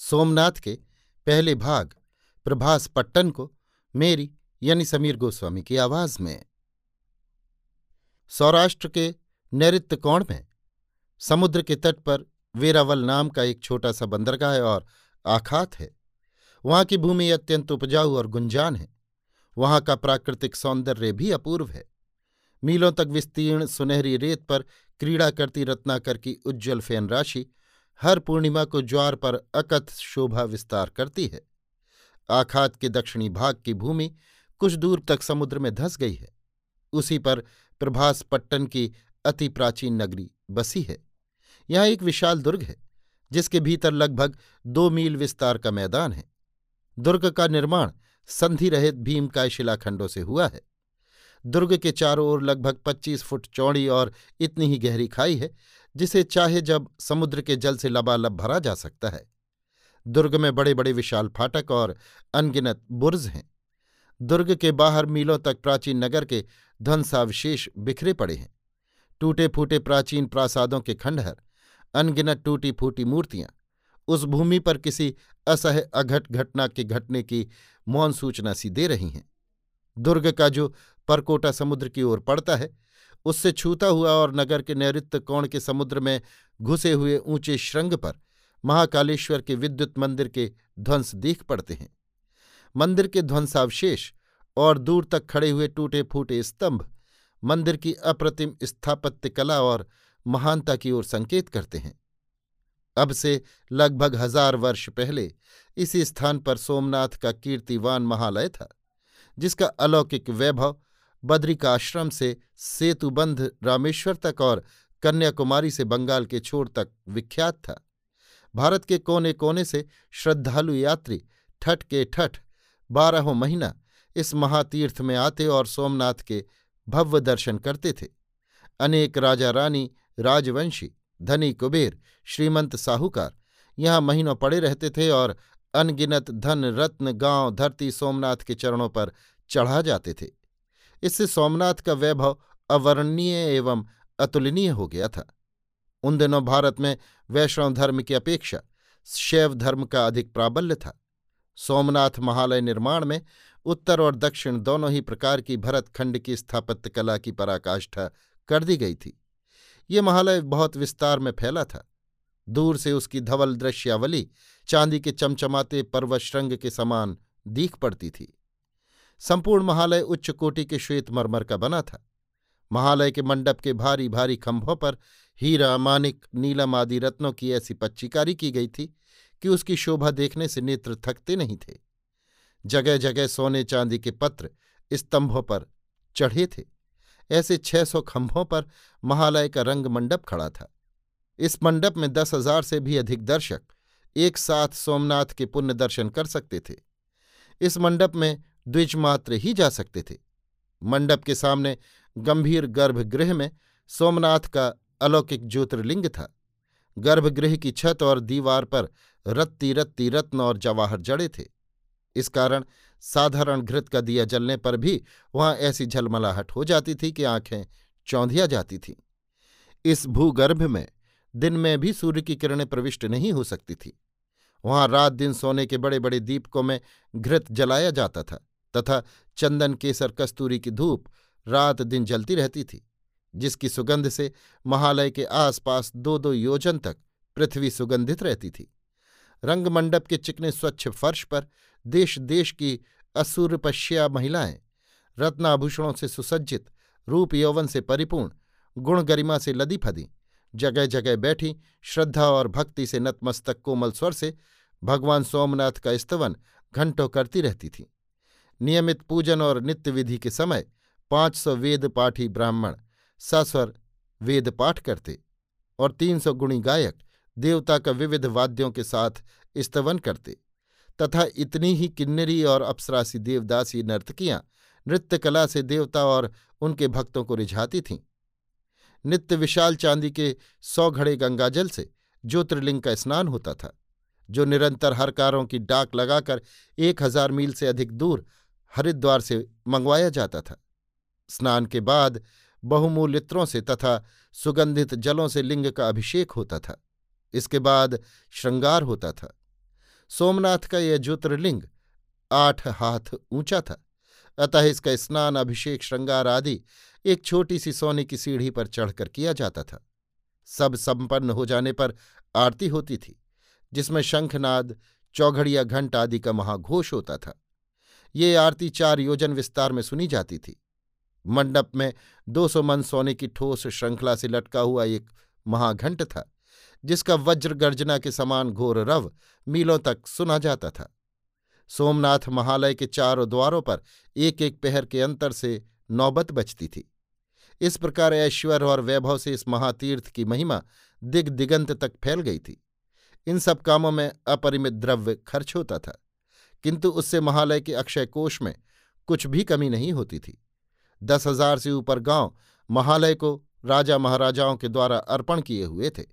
सोमनाथ के पहले भाग प्रभास पट्टन को मेरी यानी समीर गोस्वामी की आवाज़ में। सौराष्ट्र के नैत्य कोण में, समुद्र के तट पर वेरावल नाम का एक छोटा सा बंदरगाह है और आखात है। वहाँ की भूमि अत्यंत उपजाऊ और गुंजान है। वहाँ का प्राकृतिक सौंदर्य भी अपूर्व है। मीलों तक विस्तीर्ण सुनहरी रेत पर क्रीड़ा करती रत्नाकर की उज्ज्वल फ़ैन राशि हर पूर्णिमा को ज्वार पर अकथ शोभा विस्तार करती है। आखात के दक्षिणी भाग की भूमि कुछ दूर तक समुद्र में धंस गई है। उसी पर प्रभास पट्टन की अति प्राचीन नगरी बसी है। यहाँ एक विशाल दुर्ग है, जिसके भीतर लगभग दो मील विस्तार का मैदान है। दुर्ग का निर्माण संधि रहित भीमकाय शिलाखंडों से हुआ है। दुर्ग के चारों ओर लगभग पच्चीस फुट चौड़ी और इतनी ही गहरी खाई है जिसे चाहे जब समुद्र के जल से लबालब भरा जा सकता है। दुर्ग में बड़े बड़े विशाल फाटक और अनगिनत बुर्ज हैं। दुर्ग के बाहर मीलों तक प्राचीन नगर के ध्वंसावशेष बिखरे पड़े हैं। टूटे फूटे प्राचीन प्रासादों के खंडहर, अनगिनत टूटी फूटी मूर्तियाँ, उस भूमि पर किसी असह अघट घटना के घटने की मौन सूचना सी दे रही हैं। दुर्ग का जो परकोटा समुद्र की ओर पड़ता है उससे छूता हुआ और नगर के नैऋत्य कोण के समुद्र में घुसे हुए ऊँचे श्रृंग पर महाकालेश्वर के विद्युत मंदिर के ध्वंस दीख पड़ते हैं। मंदिर के ध्वंसावशेष और दूर तक खड़े हुए टूटे फूटे स्तंभ मंदिर की अप्रतिम स्थापत्य कला और महानता की ओर संकेत करते हैं। अब से लगभग हज़ार वर्ष पहले इसी स्थान पर सोमनाथ का कीर्तिवान महालय था, जिसका अलौकिक वैभव बद्रिकाश्रम से सेतुबंध रामेश्वर तक और कन्याकुमारी से बंगाल के छोर तक विख्यात था। भारत के कोने कोने से श्रद्धालु यात्री ठठ के ठठ बारहों महीना इस महातीर्थ में आते और सोमनाथ के भव्य दर्शन करते थे। अनेक राजा रानी, राजवंशी, धनी कुबेर, श्रीमंत साहूकार यहाँ महीनों पड़े रहते थे और अनगिनत धन, रत्न, गाँव, धरती सोमनाथ के चरणों पर चढ़ा जाते थे। इससे सोमनाथ का वैभव अवर्णनीय एवं अतुलनीय हो गया था। उन दिनों भारत में वैष्णव धर्म की अपेक्षा शैव धर्म का अधिक प्राबल्य था। सोमनाथ महालय निर्माण में उत्तर और दक्षिण दोनों ही प्रकार की भरत खंड की स्थापत्य कला की पराकाष्ठा कर दी गई थी। ये महालय बहुत विस्तार में फैला था। दूर से उसकी धवल दृश्यावली चांदी के चमचमाते पर्वश्रृंग के समान दीख पड़ती थी। संपूर्ण महालय उच्च कोटि के श्वेत मरमर का बना था। महालय के मंडप के भारी भारी खंभों पर हीरा, मानिक, नीलम आदि रत्नों की ऐसी पच्चीकारी की गई थी कि उसकी शोभा देखने से नेत्र थकते नहीं थे। जगह जगह सोने चांदी के पत्र स्तंभों पर चढ़े थे। ऐसे छह सौ खंभों पर महालय का रंग मंडप खड़ा था। इस मंडप में दस हज़ार से भी अधिक दर्शक एक साथ सोमनाथ के पुण्य दर्शन कर सकते थे। इस मंडप में द्विजमात्र ही जा सकते थे। मंडप के सामने गंभीर गर्भगृह में सोमनाथ का अलौकिक ज्योतिर्लिंग था। गर्भगृह की छत और दीवार पर रत्ती रत्ती रत्न और जवाहर जड़े थे। इस कारण साधारण घृत का दिया जलने पर भी वहाँ ऐसी झलमलाहट हो जाती थी कि आँखें चौंधिया जाती थीं। इस भूगर्भ में दिन में भी सूर्य की किरणें प्रविष्ट नहीं हो सकती थी। वहाँ रात दिन सोने के बड़े बड़े दीपकों में घृत जलाया जाता था। तथा चंदन केसर कस्तूरी की धूप रात दिन जलती रहती थी, जिसकी सुगंध से महालय के आसपास दो दो योजन तक पृथ्वी सुगंधित रहती थी। रंगमंडप के चिकने स्वच्छ फर्श पर देश देश की असुरपश्या महिलाएँ रत्नाभूषणों से सुसज्जित, रूप यौवन से परिपूर्ण गुण गरिमा से लदी फदी जगह जगह बैठी, श्रद्धा और भक्ति से नतमस्तक कोमल स्वर से भगवान सोमनाथ का स्तवन घंटों करती रहती थीं। नियमित पूजन और नित्य विधि के समय पाँच सौ वेद पाठी ब्राह्मण सस्वर वेद पाठ करते और तीन सौ गुणी गायक देवता का विविध वाद्यों के साथ स्तवन करते तथा इतनी ही किन्नरी और अप्सरासी देवदासी नर्तकियाँ नृत्य कला से देवता और उनके भक्तों को रिझाती थीं। नित्य विशाल चांदी के सौ घड़े गंगाजल से ज्योतिर्लिंग का स्नान होता था, जो निरंतर हरकारों की डाक लगाकर एक हज़ार मील से अधिक दूर हरिद्वार से मंगवाया जाता था। स्नान के बाद बहुमूल्यत्रों से तथा सुगंधित जलों से लिंग का अभिषेक होता था। इसके बाद श्रृंगार होता था। सोमनाथ का यह ज्योतिर्लिंग आठ हाथ ऊँचा था। अतः इसका स्नान, अभिषेक, श्रृंगार आदि एक छोटी सी सोने की सीढ़ी पर चढ़कर किया जाता था। सब संपन्न हो जाने पर आरती होती थी, जिसमें शंखनाद, चौघड़िया घंट आदि का महाघोष होता था। ये आरती चार योजन विस्तार में सुनी जाती थी। मंडप में दो सौ मन सोने की ठोस श्रृंखला से लटका हुआ एक महाघंट था, जिसका वज्र गर्जना के समान घोर रव मीलों तक सुना जाता था। सोमनाथ महालय के चारों द्वारों पर एक एक पहर के अंतर से नौबत बचती थी। इस प्रकार ऐश्वर्य और वैभव से इस महातीर्थ की महिमा दिग दिगंत तक फैल गई थी। इन सब कामों में अपरिमित द्रव्य खर्च होता था। किंतु उससे महालय के अक्षय कोष में कुछ भी कमी नहीं होती थी। दस हज़ार से ऊपर गाँव महालय को राजा महाराजाओं के द्वारा अर्पण किए हुए थे।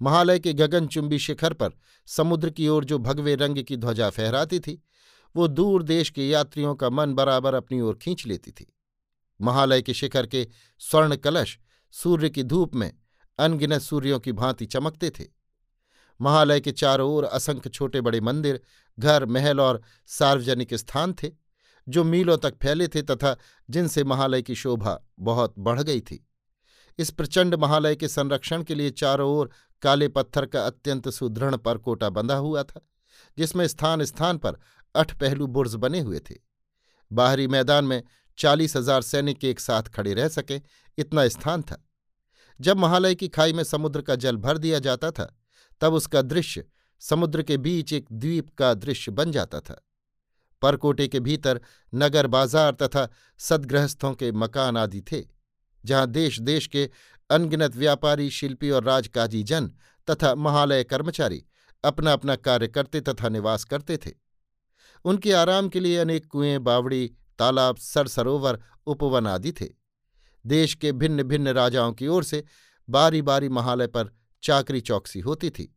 महालय के गगनचुंबी शिखर पर समुद्र की ओर जो भगवे रंग की ध्वजा फहराती थी, वो दूर देश के यात्रियों का मन बराबर अपनी ओर खींच लेती थी। महालय के शिखर के स्वर्ण कलश सूर्य की धूप में अनगिनत सूर्यों की भांति चमकते थे। महालय के चारों ओर असंख्य छोटे बड़े मंदिर, घर, महल और सार्वजनिक स्थान थे, जो मीलों तक फैले थे तथा जिनसे महालय की शोभा बहुत बढ़ गई थी। इस प्रचंड महालय के संरक्षण के लिए चारों ओर काले पत्थर का अत्यंत सुदृढ़ परकोटा बंधा हुआ था, जिसमें स्थान स्थान पर अठ पहलू बुर्ज बने हुए थे। बाहरी मैदान में चालीस हज़ार सैनिक एक साथ खड़े रह सके, इतना स्थान था। जब महालय की खाई में समुद्र का जल भर दिया जाता था तब उसका दृश्य समुद्र के बीच एक द्वीप का दृश्य बन जाता था। परकोटे के भीतर नगर बाज़ार तथा सदगृहस्थों के मकान आदि थे, जहाँ देश देश के अनगिनत व्यापारी, शिल्पी और राजकाजी जन तथा महालय कर्मचारी अपना अपना कार्य करते तथा निवास करते थे। उनके आराम के लिए अनेक कुएँ, बावड़ी, तालाब, सरसरोवर, उपवन आदि थे। देश के भिन्न भिन्न राजाओं की ओर से बारी बारी महालय पर चाकरी चौकसी होती थी।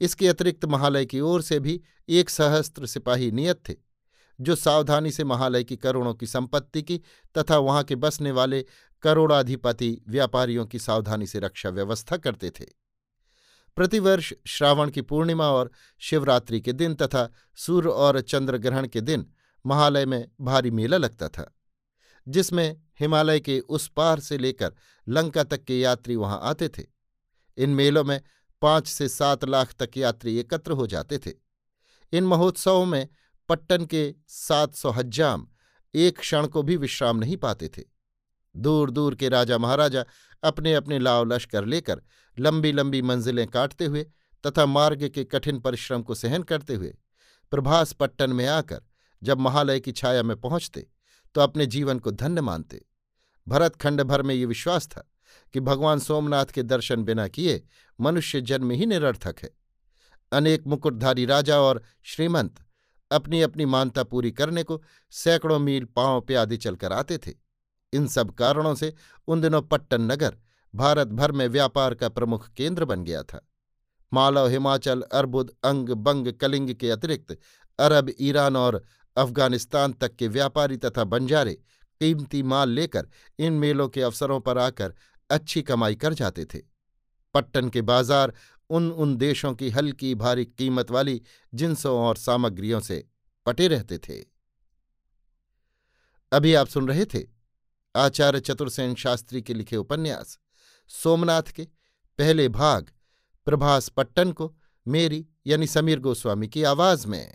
इसके अतिरिक्त महालय की ओर से भी एक सहस्त्र सिपाही नियत थे, जो सावधानी से महालय की करोड़ों की संपत्ति की तथा वहाँ के बसने वाले करोड़ाधिपति व्यापारियों की सावधानी से रक्षा व्यवस्था करते थे। प्रतिवर्ष श्रावण की पूर्णिमा और शिवरात्रि के दिन तथा सूर्य और चंद्र ग्रहण के दिन महालय में भारी मेला लगता था, जिसमें हिमालय के उस पार से लेकर लंका तक के यात्री वहाँ आते थे। इन मेलों में पाँच से सात लाख तक यात्री एकत्र हो जाते थे। इन महोत्सवों में पट्टन के सात सौ हज्जाम एक क्षण को भी विश्राम नहीं पाते थे। दूर दूर के राजा महाराजा अपने अपने लाव लश्कर लेकर लंबी लंबी मंजिलें काटते हुए तथा मार्ग के कठिन परिश्रम को सहन करते हुए प्रभास पट्टन में आकर जब महालय की छाया में पहुँचते तो अपने जीवन को धन्य मानते। भरतखंड भर में ये विश्वास था कि भगवान सोमनाथ के दर्शन बिना किए मनुष्य जन्म ही निरर्थक है। अनेक मुकुटधारी राजा और श्रीमंत अपनी अपनी मानता पूरी करने को सैकड़ों मील पाँव प्यादे चलकर आते थे। इन सब कारणों से उन दिनों पट्टन नगर भारत भर में व्यापार का प्रमुख केंद्र बन गया था। मालव, हिमाचल, अर्बुद, अंग, बंग, कलिंग के अतिरिक्त अरब, ईरान और अफ़गानिस्तान तक के व्यापारी तथा बंजारे कीमती माल लेकर इन मेलों के अवसरों पर आकर अच्छी कमाई कर जाते थे। पट्टन के बाज़ार उन उन देशों की हल्की भारी कीमत वाली जिनसों और सामग्रियों से पटे रहते थे। अभी आप सुन रहे थे आचार्य चतुर्सेन शास्त्री के लिखे उपन्यास, सोमनाथ के पहले भाग प्रभास पट्टन को मेरी यानी समीर गोस्वामी की आवाज़ में।